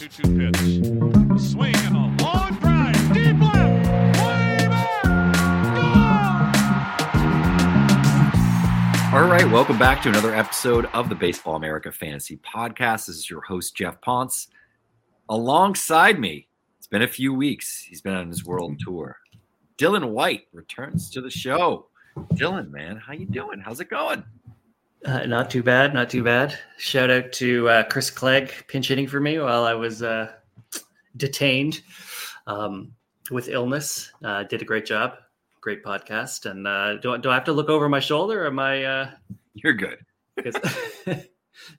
2 2 pitch. Swing and a long drive. Deep left. Way back. All right, welcome back to another episode of the Baseball America Fantasy Podcast. This is your host, Geoff Pontes. Alongside me, it's been a few weeks. He's been on his world tour. Dylan White returns to the show. Dylan, man, how you doing? How's it going? Uh, not too bad, not too bad. Shout out to uh, Chris Clegg pinch hitting for me while I was uh, detained um, with illness. Uh, did a great job, great podcast. And uh, do, do I have to look over my shoulder? Or am I? Uh, You're good.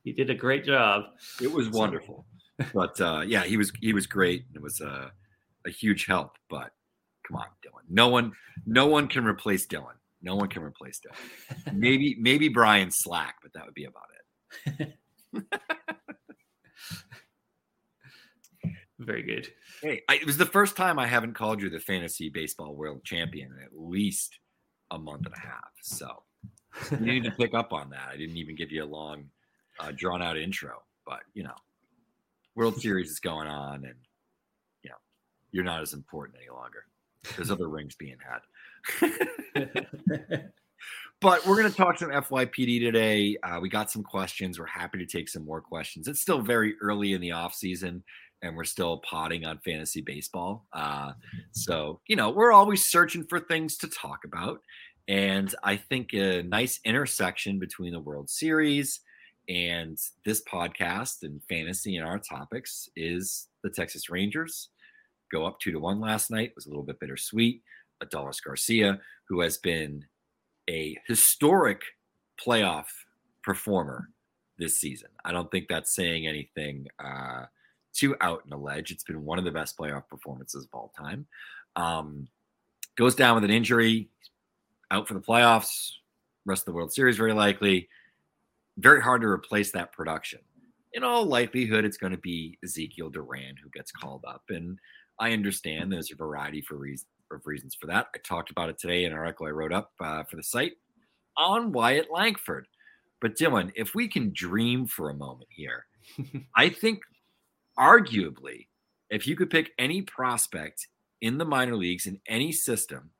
you did a great job. It was wonderful, but uh, yeah, he was he was great. It was uh, a huge help. But come on, Dylan. No one, no one can replace Dylan. No one can replace Dylan. Maybe maybe Brian Slack, but that would be about it. Very good. Hey, I, it was the first time I haven't called you the fantasy baseball world champion in at least a month and a half. So you need to pick up on that. I didn't even give you a long, uh, drawn out intro, but you know, World Series is going on, and you know, you're not as important any longer. There's other rings being had. But we're going to talk some FYPD today. Uh, we got some questions. We're happy to take some more questions. It's still very early in the off season, and we're still potting on fantasy baseball. Uh, so you know, we're always searching for things to talk about. And I think a nice intersection between the World Series and this podcast and fantasy and our topics is the Texas Rangers. Go up two to one last night. It was a little bit bittersweet. Adolis Garcia, who has been a historic playoff performer this season. I don't think that's saying anything uh, too out in the ledge. It's been one of the best playoff performances of all time. Um, goes down with an injury, out for the playoffs, rest of the World Series, very likely. Very hard to replace that production. In all likelihood, it's going to be Ezekiel Duran who gets called up. And I understand there's a variety for reasons of reasons for that. I talked about it today in an article I wrote up uh, for the site on Wyatt Langford. But Dylan, if we can dream for a moment here, I think arguably, if you could pick any prospect in the minor leagues in any system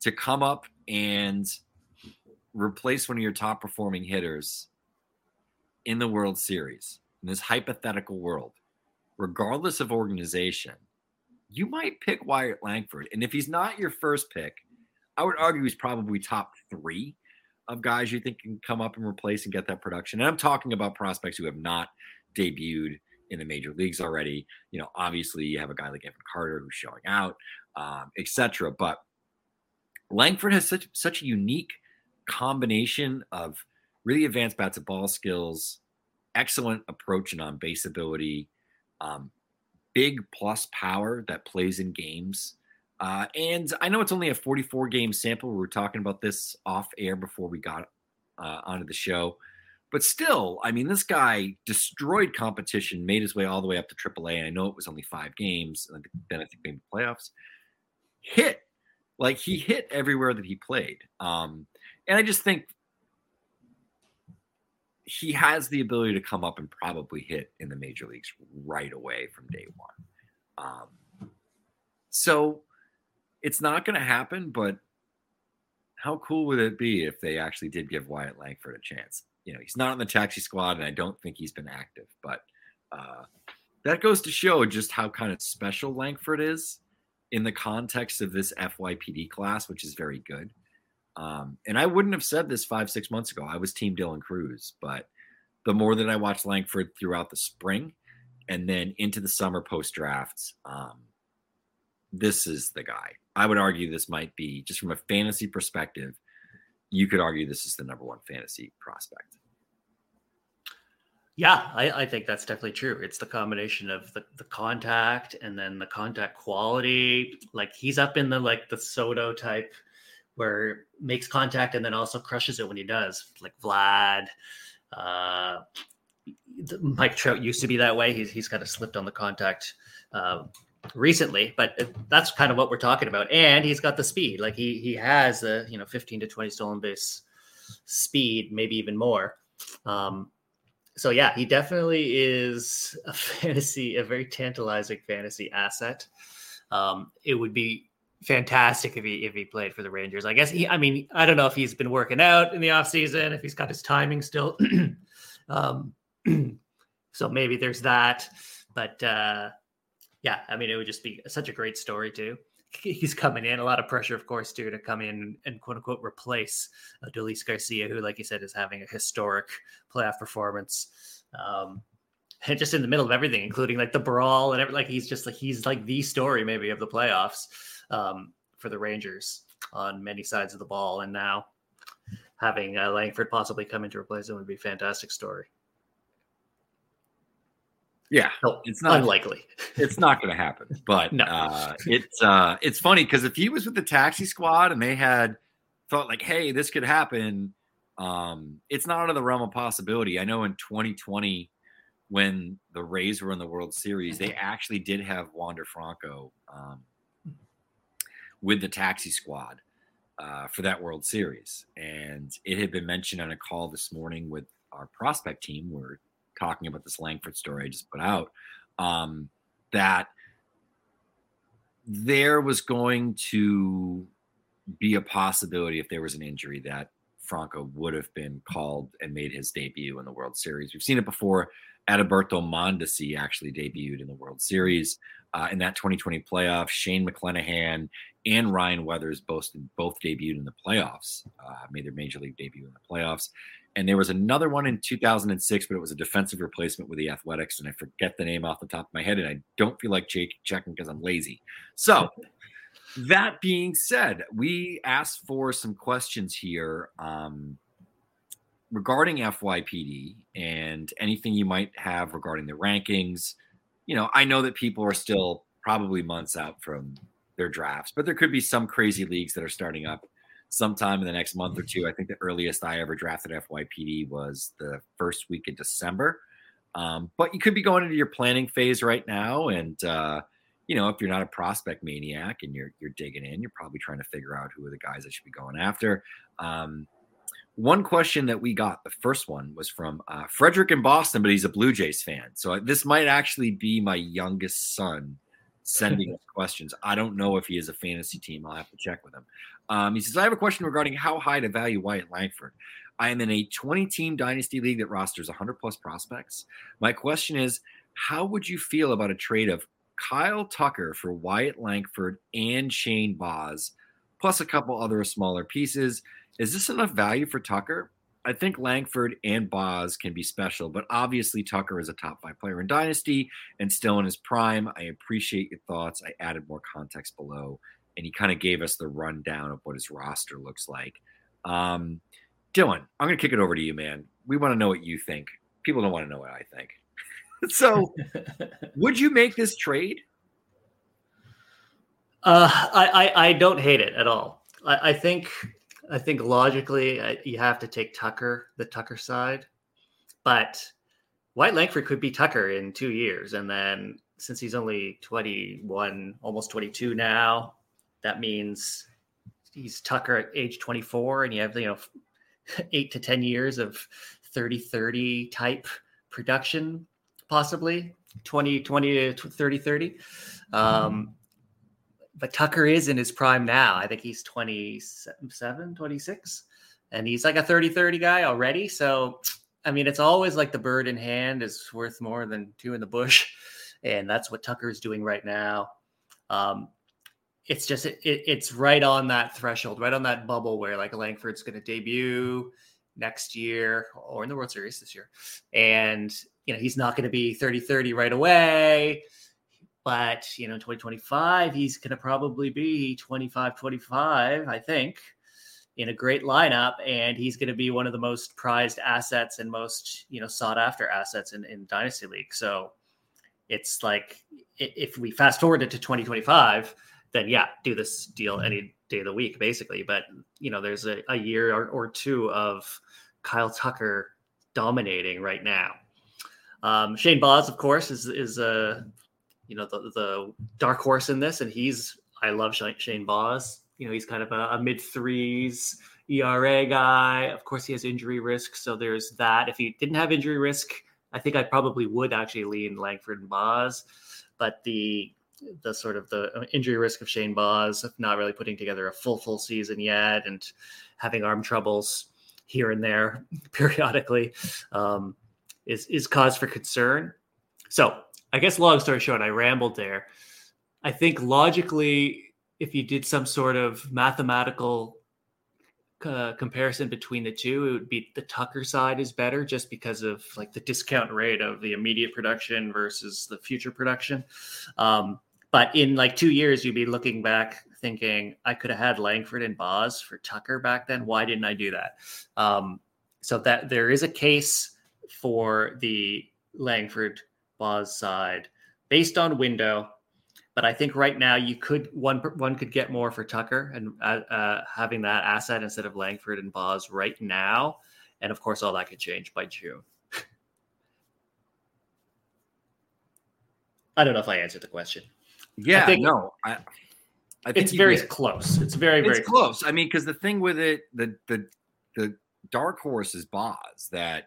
to come up and replace one of your top performing hitters in the World Series, in this hypothetical world, regardless of organization, you might pick Wyatt Langford. And if he's not your first pick, I would argue he's probably top three of guys you think can come up and replace and get that production. And I'm talking about prospects who have not debuted in the major leagues already. You know, obviously you have a guy like Evan Carter who's showing out, um, etc. But Langford has such such a unique combination of really advanced bats to ball skills, excellent approach and on base ability, um, big plus power that plays in games. Uh, and I know it's only a 44 game sample. We were talking about this off air before we got uh, onto the show. But still, I mean, this guy destroyed competition, made his way all the way up to AAA. I know it was only five games. And then I think maybe playoffs. Hit. Like he hit everywhere that he played. Um, and I just think he has the ability to come up and probably hit in the major leagues right away from day one. Um, so it's not going to happen, but how cool would it be if they actually did give Wyatt Langford a chance? You know, he's not on the taxi squad, and I don't think he's been active, but uh, that goes to show just how kind of special Langford is in the context of this FYPD class, which is very good. Um, and I wouldn't have said this five, six months ago. I was Team Dylan Crews, but the more that I watched Langford throughout the spring and then into the summer post drafts, um, this is the guy. I would argue this might be just from a fantasy perspective. You could argue this is the number one fantasy prospect. Yeah, I, I, think that's definitely true. It's the combination of the, the contact and then the contact quality. Like he's up in the like the Soto type where makes contact and then also crushes it when he does, like Vlad. Uh, Mike Trout used to be that way. He's he's kind of slipped on the contact uh, recently, but that's kind of what we're talking about. And he's got the speed. Like he he has the you know 15 to 20 stolen base speed, maybe even more. Um, so yeah, he definitely is a fantasy, a very tantalizing fantasy asset. Um, it would be fantastic if he if he played for the Rangers. I guess he I mean, I don't know if he's been working out in the offseason, if he's got his timing still. um, so maybe there's that. But uh yeah, I mean it would just be such a great story too. He's coming in, a lot of pressure, of course, too, to come in and quote unquote replace uh, Dolis Garcia, who, like you said, is having a historic playoff performance. Um, and just in the middle of everything, including like the brawl and everything. Like he's just like he's like the story maybe of the playoffs um, for the Rangers on many sides of the ball. And now having uh, Langford possibly come in to replace him would be a fantastic story. Yeah, no, it's not unlikely. it's not going to happen. But no. uh, it's uh, it's funny because if he was with the taxi squad and they had thought like, "Hey, this could happen," um, it's not out of the realm of possibility. I know in 2020 when the Rays were in the World Series, they actually did have Wander Franco um, with the taxi squad uh, for that World Series. And it had been mentioned on a call this morning with our prospect team. We're talking about this Langford story I just put out um, that there was going to be a possibility if there was an injury that Franco would have been called and made his debut in the World Series. We've seen it before. Adalberto Mondesi actually debuted in the World Series uh, in that 2020 playoff. Shane McClanahan and Ryan Weathers both both debuted in the playoffs, uh, made their major league debut in the playoffs. And there was another one in 2006, but it was a defensive replacement with the Athletics, and I forget the name off the top of my head, and I don't feel like ch- checking because I'm lazy. So. that being said, we asked for some questions here um, regarding FYPD and anything you might have regarding the rankings. You know, I know that people are still probably months out from their drafts, but there could be some crazy leagues that are starting up sometime in the next month or two. I think the earliest I ever drafted FYPD was the first week of December. Um, but you could be going into your planning phase right now, and uh, you know, if you're not a prospect maniac and you're you're digging in, you're probably trying to figure out who are the guys that should be going after. Um, one question that we got, the first one was from uh, Frederick in Boston, but he's a Blue Jays fan. So this might actually be my youngest son sending us questions. I don't know if he is a fantasy team. I'll have to check with him. Um, he says, I have a question regarding how high to value Wyatt Langford. I am in a 20 team dynasty league that rosters 100 plus prospects. My question is, how would you feel about a trade of Kyle Tucker for Wyatt Langford and Shane Baz, plus a couple other smaller pieces? Is this enough value for Tucker? I think Langford and Baz can be special, but obviously Tucker is a top five player in Dynasty and still in his prime. I appreciate your thoughts. I added more context below, and he kind of gave us the rundown of what his roster looks like. Um, Dylan, I'm going to kick it over to you, man. We want to know what you think. People don't want to know what I think. so, would you make this trade? Uh, I, I, I don't hate it at all. I, I think I think logically uh, you have to take Tucker, the Tucker side, but Wyatt Langford could be Tucker in two years, and then since he's only 21, almost 22 now, that means he's Tucker at age 24, and you have you know eight to 10 years of 30 30 type production, possibly 20 20 to 30 30. Um, but Tucker is in his prime now. I think he's 27, 26, and he's like a 30 30 guy already. So, I mean, it's always like the bird in hand is worth more than two in the bush. And that's what Tucker is doing right now. Um, it's just, it, it's right on that threshold, right on that bubble where like Langford's going to debut next year or in the World Series this year. And, you know, he's not going to be 30 30 right away but, you know, 2025, he's going to probably be 25 25, I think, in a great lineup. And he's going to be one of the most prized assets and most, you know, sought after assets in, in Dynasty League. So it's like if we fast forward it to 2025, then yeah, do this deal any day of the week, basically. But, you know, there's a, a year or, or two of Kyle Tucker dominating right now. Um, Shane Baz, of course, is is a you know the the dark horse in this, and he's I love Shane Baz. You know, he's kind of a, a mid threes ERA guy. Of course, he has injury risk, so there's that. If he didn't have injury risk, I think I probably would actually lean Langford and Baz, but the the sort of the injury risk of Shane Baz not really putting together a full full season yet and having arm troubles here and there periodically um, is is cause for concern. So I guess long story short, I rambled there. I think logically, if you did some sort of mathematical uh, comparison between the two, it would be the Tucker side is better just because of like the discount rate of the immediate production versus the future production. Um, but in like two years, you'd be looking back thinking, I could have had Langford and Baz for Tucker back then. Why didn't I do that? Um, so that there is a case for the Langford Baz side based on window. But I think right now you could one one could get more for Tucker and uh, uh, having that asset instead of Langford and Baz right now, and of course all that could change by June. I don't know if I answered the question. Yeah, I think- no, I, I think It's very did. close. It's very very it's close. I mean, because the thing with it, the the the dark horse is Baz that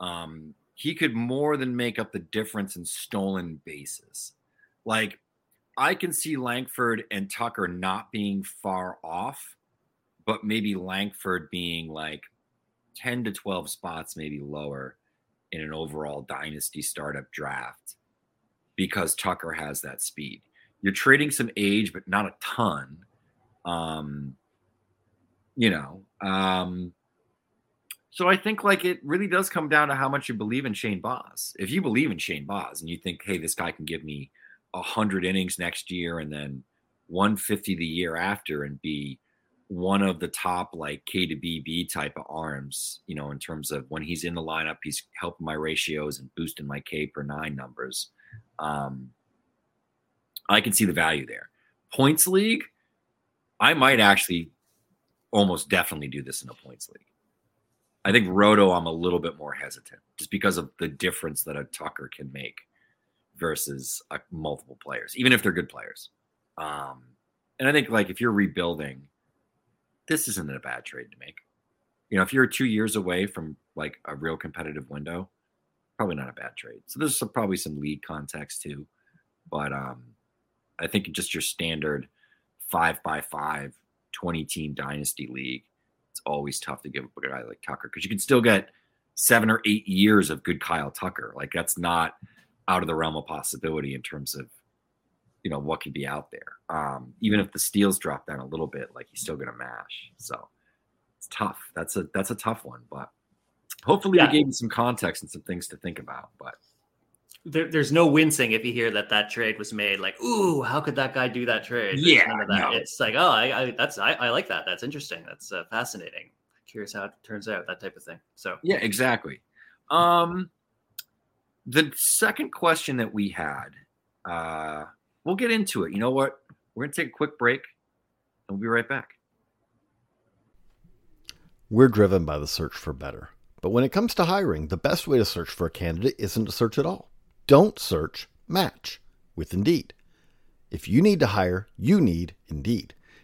um he could more than make up the difference in stolen bases. Like I can see Langford and Tucker not being far off, but maybe Langford being like 10 to 12 spots, maybe lower in an overall dynasty startup draft because Tucker has that speed. You're trading some age, but not a ton. Um, you know, um, so I think like it really does come down to how much you believe in Shane Baz. If you believe in Shane Baz and you think, hey, this guy can give me hundred innings next year and then 150 the year after and be one of the top like K to BB type of arms, you know, in terms of when he's in the lineup, he's helping my ratios and boosting my K per nine numbers. Um, I can see the value there. Points league, I might actually almost definitely do this in a points league. I think Roto, I'm a little bit more hesitant just because of the difference that a Tucker can make versus uh, multiple players, even if they're good players. Um, and I think like if you're rebuilding, this isn't a bad trade to make. You know, if you're two years away from like a real competitive window, probably not a bad trade. So there's some, probably some league context too, but um, I think just your standard five by five 20 team dynasty league, it's always tough to give up a guy like Tucker because you can still get seven or eight years of good Kyle Tucker. Like that's not out of the realm of possibility in terms of you know what could be out there. Um, even if the steals drop down a little bit, like he's still gonna mash. So it's tough. That's a that's a tough one, but hopefully Yeah. we gave you some context and some things to think about. But there, there's no wincing if you hear that that trade was made. Like, ooh, how could that guy do that trade? There's Yeah, none of that. no. It's like, oh, I, I that's I, I like that. That's interesting. That's uh, fascinating. Curious how it turns out. That type of thing. So Yeah, exactly. Um, the second question that we had, uh, we'll get into it. You know what? We're gonna take a quick break, and we'll be right back. We're driven by the search for better. But when it comes to hiring, the best way to search for a candidate isn't to search at all. Don't search, match with Indeed. If you need to hire, you need Indeed.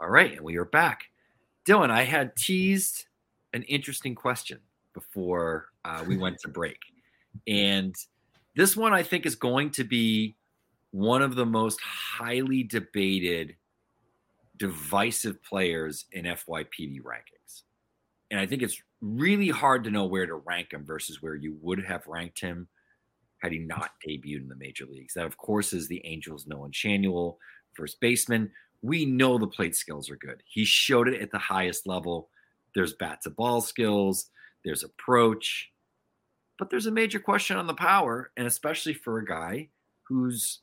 All right, and we are back. Dylan, I had teased an interesting question before uh, we went to break. And this one, I think, is going to be one of the most highly debated, divisive players in FYPD rankings. And I think it's really hard to know where to rank him versus where you would have ranked him had he not debuted in the major leagues. That, of course, is the Angels' Nolan Schanuel, first baseman. We know the plate skills are good. He showed it at the highest level. There's bat to ball skills, there's approach, but there's a major question on the power, and especially for a guy who's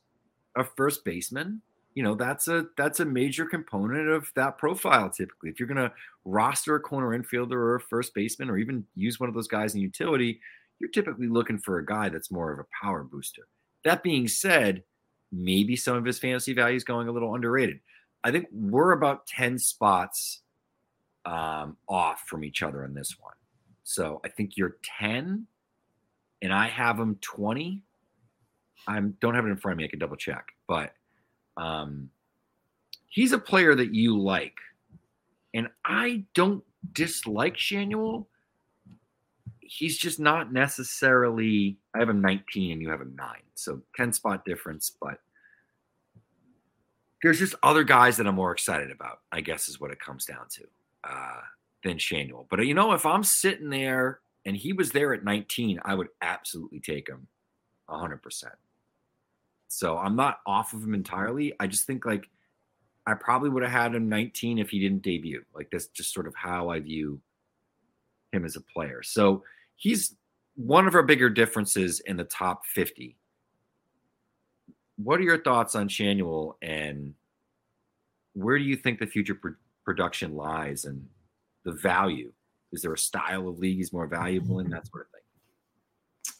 a first baseman. You know, that's a that's a major component of that profile typically. If you're gonna roster a corner infielder or a first baseman or even use one of those guys in utility, you're typically looking for a guy that's more of a power booster. That being said, maybe some of his fantasy value is going a little underrated. I think we're about 10 spots um, off from each other on this one. So I think you're 10 and I have him 20. I don't have it in front of me. I can double check, but um, he's a player that you like. And I don't dislike Schanuel. He's just not necessarily. I have him 19 and you have him nine. So 10 spot difference, but there's just other guys that I'm more excited about, I guess is what it comes down to, uh, than Schanuel. But you know, if I'm sitting there and he was there at 19, I would absolutely take him 100%. So I'm not off of him entirely. I just think like I probably would have had him 19 if he didn't debut. Like that's just sort of how I view him as a player. So he's one of our bigger differences in the top 50 what are your thoughts on Schanuel and where do you think the future pr- production lies and the value? Is there a style of league he's more valuable in that sort of thing?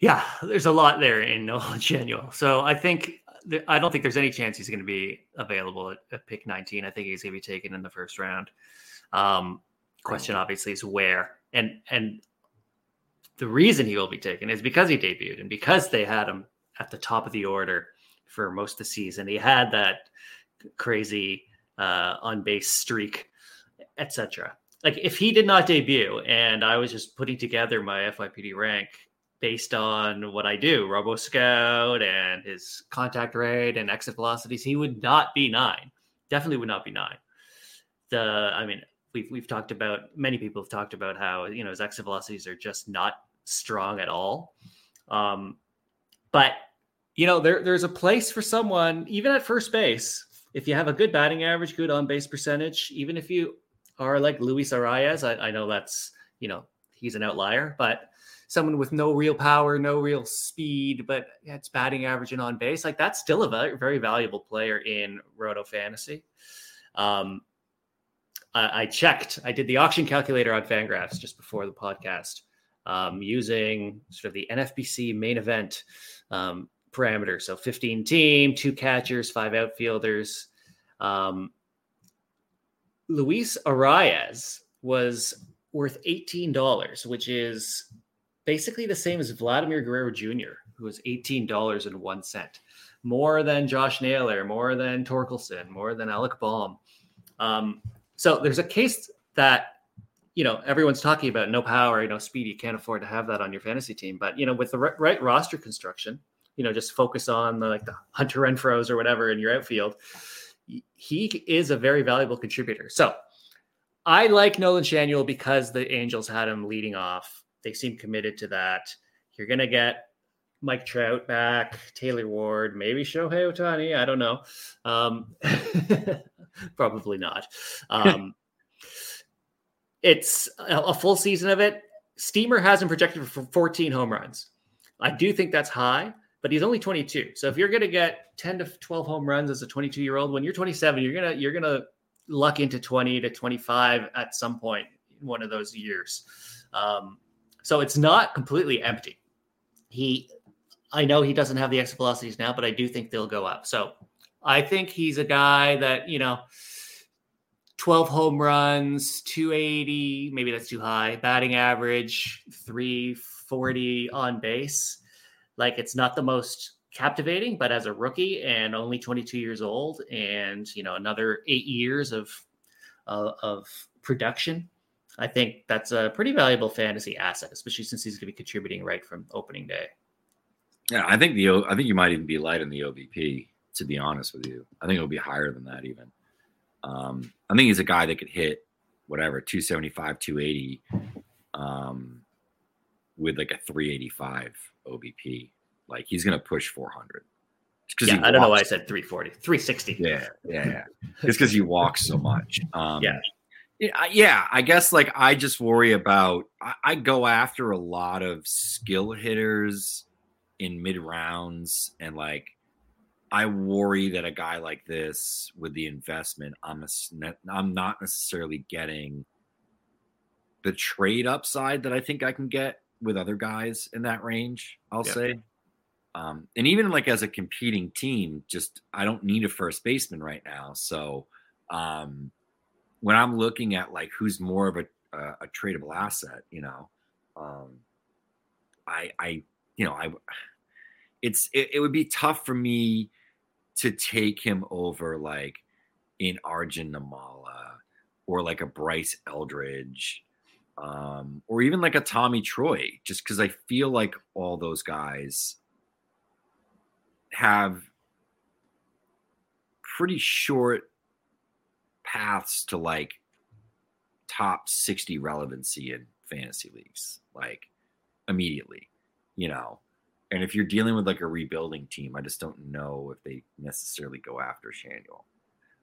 Yeah, there's a lot there in Nolan Schanuel. So I think I don't think there's any chance he's going to be available at, at, pick 19. I think he's going to be taken in the first round. Um, question obviously is where, and and the reason he will be taken is because he debuted and because they had him at the top of the order for most of the season. He had that crazy uh, on base streak, etc. Like if he did not debut, and I was just putting together my FYPD rank based on what I do, Robo Scout and his contact rate and exit velocities, he would not be nine. Definitely would not be nine. The, I mean, we've we've talked about many people have talked about how you know his exit velocities are just not strong at all. Um, but you know, there there's a place for someone, even at first base. If you have a good batting average, good on base percentage, even if you are like Luis Arraez, I, I know that's you know he's an outlier, but someone with no real power, no real speed, but it's batting average and on base, like that's still a very, very valuable player in Roto Fantasy. Um, I, I, checked, I did the auction calculator on Fangraphs just before the podcast um, using sort of the NFBC main event um, parameter. So 15 team, two catchers, five outfielders. Um, Luis Arraez was worth $18, which is basically the same as Vladimir Guerrero Jr., who was $18.01. More than Josh Naylor, more than Torkelson, more than Alec Bohm. Um, so there's a case that you know everyone's talking about no power, no speed. You can't afford to have that on your fantasy team. But you know, with the right, right roster construction, you know, just focus on the, like the Hunter Renfroes or whatever in your outfield. He is a very valuable contributor. So I like Nolan Schanuel because the Angels had him leading off. They seem committed to that. You're going to get Mike Trout back, Taylor Ward, maybe Shohei Ohtani. I don't know. Um, probably not. Um, it's a, full season of it. Steamer has him projected for 14 home runs. I do think that's high but he's only 22. So if you're going to get 10 to 12 home runs as a 22 year old, when you're 27, you're gonna you're gonna luck into 20 to 25 at some point in one of those years. Um, so it's not completely empty. He, I know he doesn't have the exit velocities now, but I do think they'll go up. So I think he's a guy that you know. 12 home runs, 280, maybe that's too high. Batting average, 340 on base like it's not the most captivating, but as a rookie and only 22 years old, and you know another eight years of of production, I think that's a pretty valuable fantasy asset, especially since he's going to be contributing right from opening day. Yeah, I think the I think you might even be light in the OBP. To be honest with you, I think it'll be higher than that even. Um, I think he's a guy that could hit whatever 275, 280, um, with like a 385 OBP. Like he's gonna push 400. Just Yeah, I don't know why I said 340, 360. Yeah, yeah, yeah. Just because he walks so much. Um, Yeah. yeah, I- yeah. I guess like I just worry about. I, I go after a lot of skill hitters in mid rounds, and like I worry that a guy like this with the investment, I'm a, I'm not necessarily getting the trade upside that I think I can get with other guys in that range. I'll Yeah. say. Um, and even like as a competing team, just I don't need a first baseman right now. So um, when I'm looking at like who's more of a a, a tradable asset, you know, um, I I you know I it's it, it would be tough for me to take him over like in Arjun Nimmala or like a Bryce Eldridge um, or even like a Tommy Troy, just because I feel like all those guys have pretty short paths to like top 60 relevancy in fantasy leagues, like immediately, you know. And if you're dealing with like a rebuilding team, I just don't know if they necessarily go after Schanuel.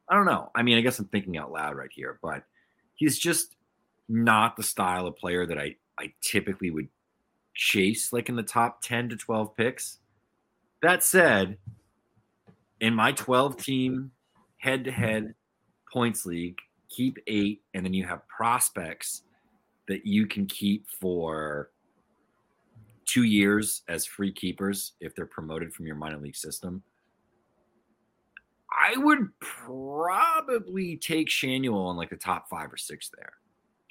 I don't know. I mean, I guess I'm thinking out loud right here, but he's just not the style of player that I I typically would chase like in the top 10 to 12 picks. That said, in my 12 team head to head points league, keep 8 and then you have prospects that you can keep for 2 years as free keepers if they're promoted from your minor league system. I would probably take Schanuel in like the top 5 or 6 there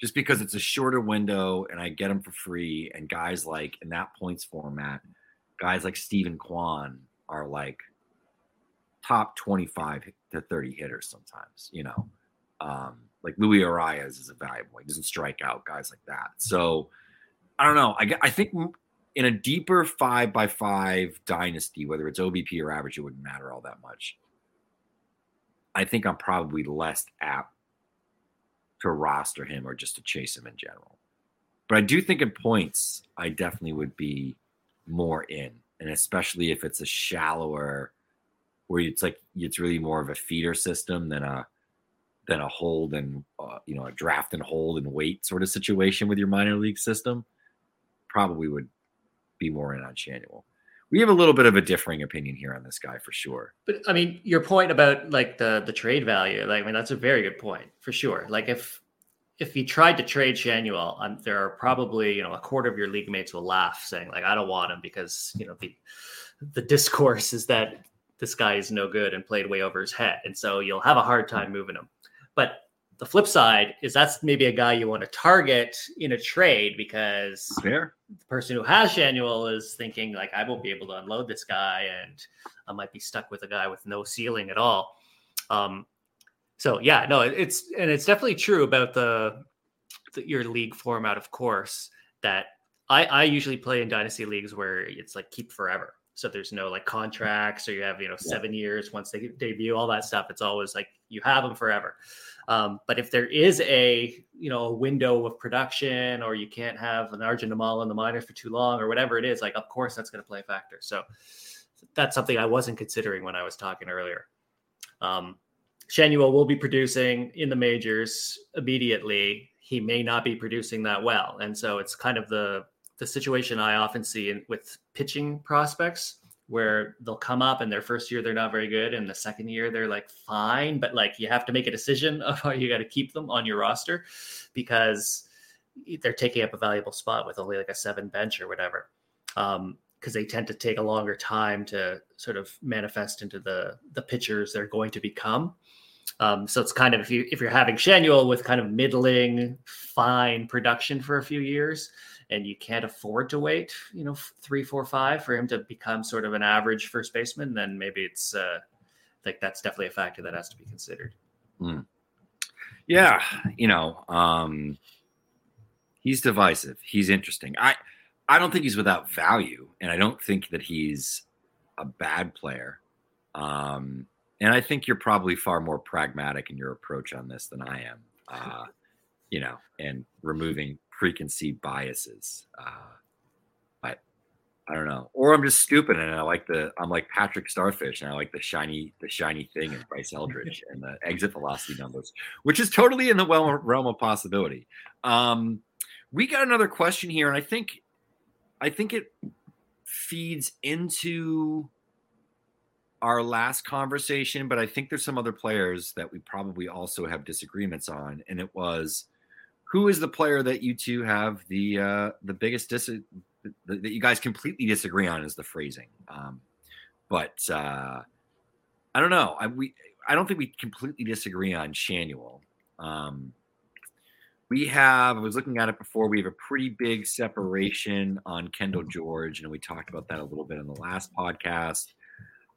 just because it's a shorter window and I get them for free. And guys like in that points format, guys like Steven Kwan are like top 25 to 30 hitters sometimes, you know. Um, like Luis Arraez is a valuable. He doesn't strike out guys like that. So I don't know. I, I think in a deeper five by five dynasty, whether it's OBP or average, it wouldn't matter all that much. I think I'm probably less apt to roster him or just to chase him in general. But I do think in points, I definitely would be more in, and especially if it's a shallower, where it's like it's really more of a feeder system than a than a hold and uh, you know a draft and hold and wait sort of situation with your minor league system. Probably would be more in on Schanuel. We have a little bit of a differing opinion here on this guy for sure. But I mean, your point about like the the trade value, like I mean, that's a very good point for sure. Like if if you tried to trade Schanuel, um, there are probably you know a quarter of your league mates will laugh, saying like, "I don't want him because you know the the discourse is that this guy is no good and played way over his head, and so you'll have a hard time moving him." But the flip side is that's maybe a guy you want to target in a trade because Fair. the person who has Schanuel is thinking like I won't be able to unload this guy and I might be stuck with a guy with no ceiling at all. Um, so yeah, no, it's and it's definitely true about the, the your league format, of course. That I I usually play in dynasty leagues where it's like keep forever. So there's no like contracts or you have you know seven years once they debut all that stuff. It's always like you have them forever. Um, but if there is a you know a window of production, or you can't have an Arjun Namal in the minors for too long, or whatever it is, like of course that's going to play a factor. So that's something I wasn't considering when I was talking earlier. Um, Schanuel will be producing in the majors immediately. He may not be producing that well, and so it's kind of the the situation I often see in, with pitching prospects where they'll come up and their first year they're not very good. And the second year they're like fine but like you have to make a decision of how you got to keep them on your roster because they're taking up a valuable spot with only like a seven bench or whatever um because they tend to take a longer time to sort of manifest into the the pitchers they're going to become. Um, so it's kind of if you if you're having Schanuel with kind of middling fine production for a few years, and you can't afford to wait, you know, three, four, five for him to become sort of an average first baseman, then maybe it's uh, like that's definitely a factor that has to be considered. Yeah, you know, um, He's divisive. He's interesting. I I don't think he's without value, and I don't think that he's a bad player. Um, and I think you're probably far more pragmatic in your approach on this than I am. Uh, you know, and removing preconceived biases. Uh, but I don't know, or I'm just stupid and I like the I'm like Patrick Starfish and I like the shiny the shiny thing in Bryce Eldridge and the exit velocity numbers, which is totally in the realm of possibility. Um, we got another question here, and I think I think it feeds into our last conversation, but I think there's some other players that we probably also have disagreements on, and it was who is the player that you two have the uh, the biggest dis that you guys completely disagree on is the phrasing. Um, but uh, I don't know. I we I don't think we completely disagree on Schanuel. Um, we have, I was looking at it before, we have a pretty big separation on Kendall George, and we talked about that a little bit in the last podcast.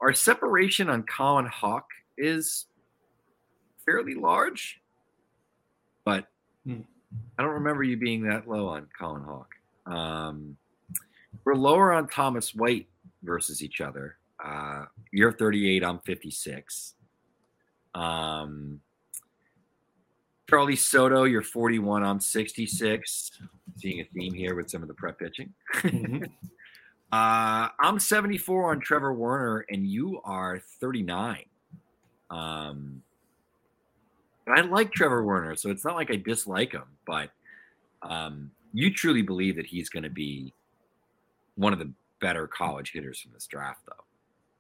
Our separation on Colin Houck is fairly large, but hmm. I don't remember you being that low on Colin Houck. Um, we're lower on Thomas White versus each other. Uh, you're 38, I'm 56. Um, Charlee Soto, you're 41. I'm 66. Seeing a theme here with some of the prep pitching. Mm-hmm. uh, I'm 74 on Trevor Werner, and you are 39. Um, I like Trevor Werner, so it's not like I dislike him, but um, you truly believe that he's going to be one of the better college hitters from this draft, though,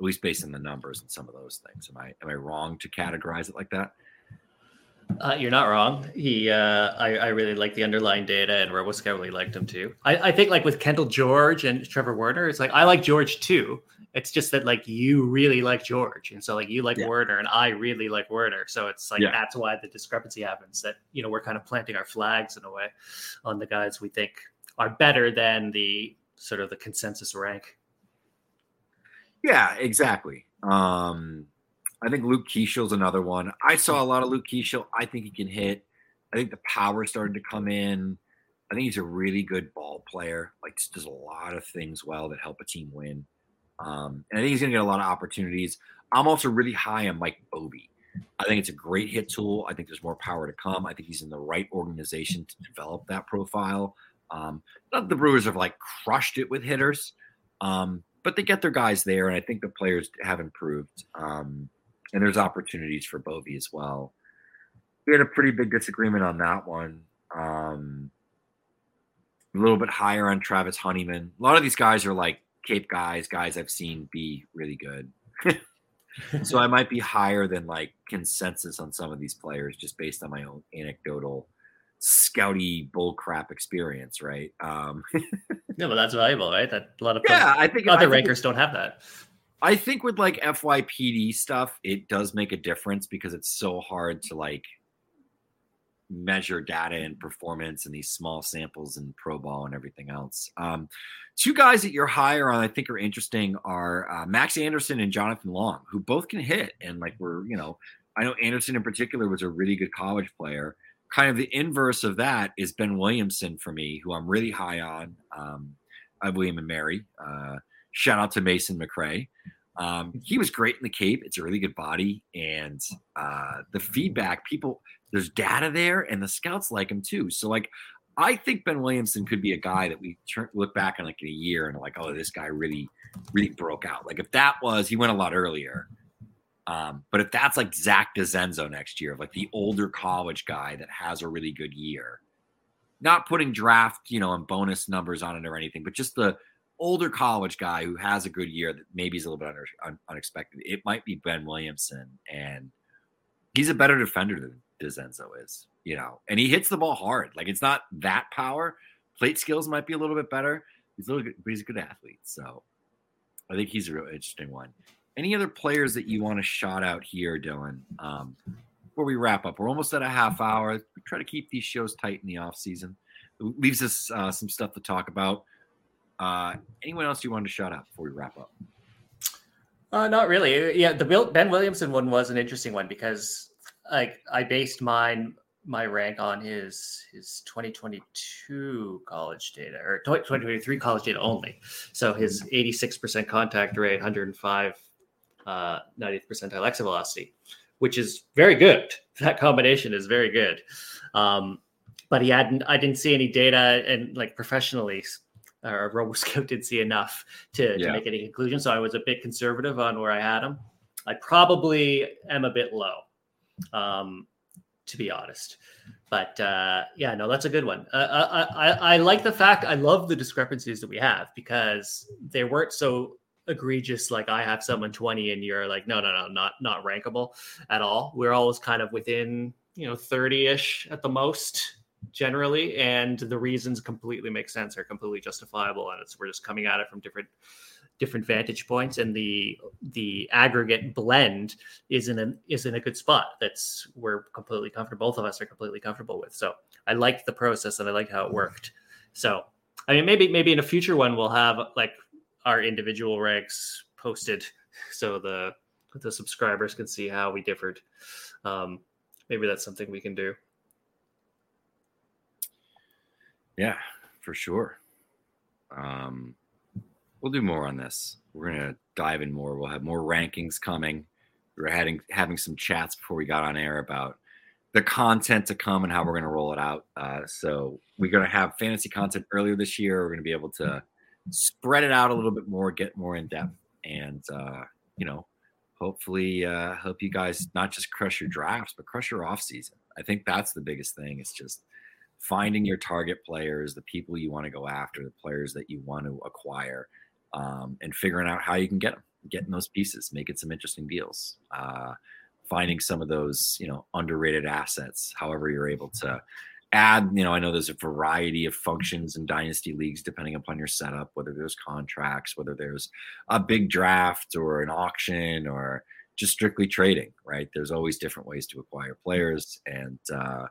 at least based on the numbers and some of those things. Am I am I wrong to categorize it like that? Uh, you're not wrong. He, uh, I, I really like the underlying data, and Robo really liked him too. I, I think like with Kendall George and Trevor Werner, it's like I like George too. It's just that like you really like George, and so like you like yeah. Werner, and I really like Werner. So it's like yeah. that's why the discrepancy happens. That you know we're kind of planting our flags in a way on the guys we think are better than the sort of the consensus rank. Yeah, exactly. Um, I think Luke Keaschall's another one. I saw a lot of Luke Keaschall. I think he can hit. I think the power started to come in. I think he's a really good ball player. Like does a lot of things well that help a team win. Um, and I think he's going to get a lot of opportunities. I'm also really high on Mike Boeve. I think it's a great hit tool. I think there's more power to come. I think he's in the right organization to develop that profile. Um, not the Brewers have like crushed it with hitters, um, but they get their guys there, and I think the players have improved. Um, and there's opportunities for Bovey as well. We had a pretty big disagreement on that one. Um, a little bit higher on Travis Honeyman. A lot of these guys are like Cape guys, guys I've seen be really good. so I might be higher than like consensus on some of these players just based on my own anecdotal scouty bullcrap experience, right? Um, yeah, but that's valuable, right? That a lot of yeah, I think other I think rankers don't have that. I think with like FYPD stuff, it does make a difference because it's so hard to like measure data and performance and these small samples and pro ball and everything else. Um, two guys that you're higher on, I think, are interesting are uh, Max Anderson and Jonathan Long, who both can hit. And like we're, you know, I know Anderson in particular was a really good college player. Kind of the inverse of that is Ben Williamson for me, who I'm really high on. Um, I have William and Mary. Uh, Shout out to Mason McRae. Um, he was great in the Cape. It's a really good body, and uh, the feedback people there's data there, and the scouts like him too. So like, I think Ben Williamson could be a guy that we turn, look back on like in a year and like, oh, this guy really, really broke out. Like if that was he went a lot earlier. Um, but if that's like Zach DeZenzo next year, like the older college guy that has a really good year, not putting draft, you know, and bonus numbers on it or anything, but just the older college guy who has a good year that maybe is a little bit under, un, unexpected. It might be Ben Williamson, and he's a better defender than DeZenzo is, you know, and he hits the ball hard. Like it's not that power. Plate skills might be a little bit better. He's a little, but he's a good athlete. So I think he's a real interesting one. Any other players that you want to shout out here, Dylan? Um, before we wrap up, we're almost at a half hour. We try to keep these shows tight in the off season. It leaves us uh, some stuff to talk about. Uh, anyone else you wanted to shout out before we wrap up? Uh, not really. Yeah, the Bill, Ben Williamson one was an interesting one because like I based mine my rank on his his 2022 college data or 2023 college data only. So his 86% contact rate, 105 uh, 90th percentile exit velocity, which is very good. That combination is very good. Um, but he hadn't. I didn't see any data and like professionally. Or RoboScout didn't see enough to, Yeah. to make any conclusion. So I was a bit conservative on where I had him. I probably am a bit low. Um, to be honest. But uh, yeah, no, that's a good one. Uh, I, I, I like the fact I love the discrepancies that we have because they weren't so egregious. Like I have someone 20 and you're like, no, no, no, not not rankable at all. We're always kind of within, you know, 30-ish at the most generally. And the reasons completely make sense, are completely justifiable. And it's we're just coming at it from different different vantage points and the the aggregate blend is in a is in a good spot. That's we're completely comfortable both of us are completely comfortable with. So i liked the process and i liked how it worked. So i mean maybe maybe in a future one we'll have like our individual ranks posted so the the subscribers can see how we differed. Um maybe that's something we can do. Yeah, for sure. Um, we'll do more on this. We're gonna dive in more. We'll have more rankings coming. We were having having some chats before we got on air about the content to come and how we're gonna roll it out. Uh, so we're gonna have fantasy content earlier this year. We're gonna be able to spread it out a little bit more, get more in depth, and uh, you know, hopefully uh, help you guys not just crush your drafts, but crush your off season. I think that's the biggest thing. It's just finding your target players, the people you want to go after, the players that you want to acquire, um, and figuring out how you can get them, getting those pieces, making some interesting deals, uh, finding some of those you know underrated assets. However, you're able to add. You know, I know there's a variety of functions in dynasty leagues depending upon your setup, whether there's contracts, whether there's a big draft or an auction or just strictly trading. Right? There's always different ways to acquire players and. Uh,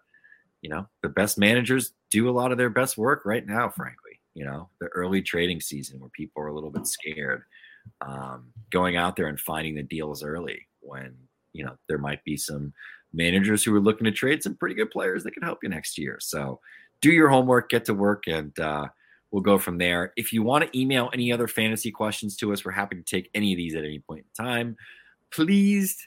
you know the best managers do a lot of their best work right now frankly you know the early trading season where people are a little bit scared um, going out there and finding the deals early when you know there might be some managers who are looking to trade some pretty good players that can help you next year. So do your homework get to work and uh, we'll go from there. If you want to email any other fantasy questions to us we're happy to take any of these at any point in time. Please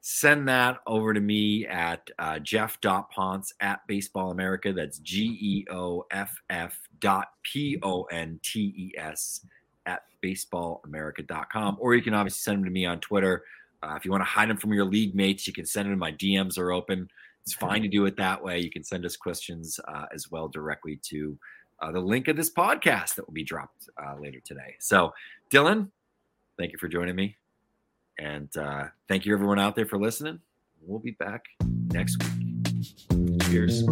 send that over to me at uh, geoff.pontes at baseball america that's g-e-o-f-f dot p-o-n-t-e-s at baseballamerica.com or you can obviously send them to me on twitter. Uh, if you want to hide them from your league mates you can send them my dms are open. It's fine to do it that way. You can send us questions uh, as well directly to uh, the link of this podcast that will be dropped uh, later today. So dylan thank you for joining me and uh, thank you, everyone out there, for listening. We'll be back next week. cheers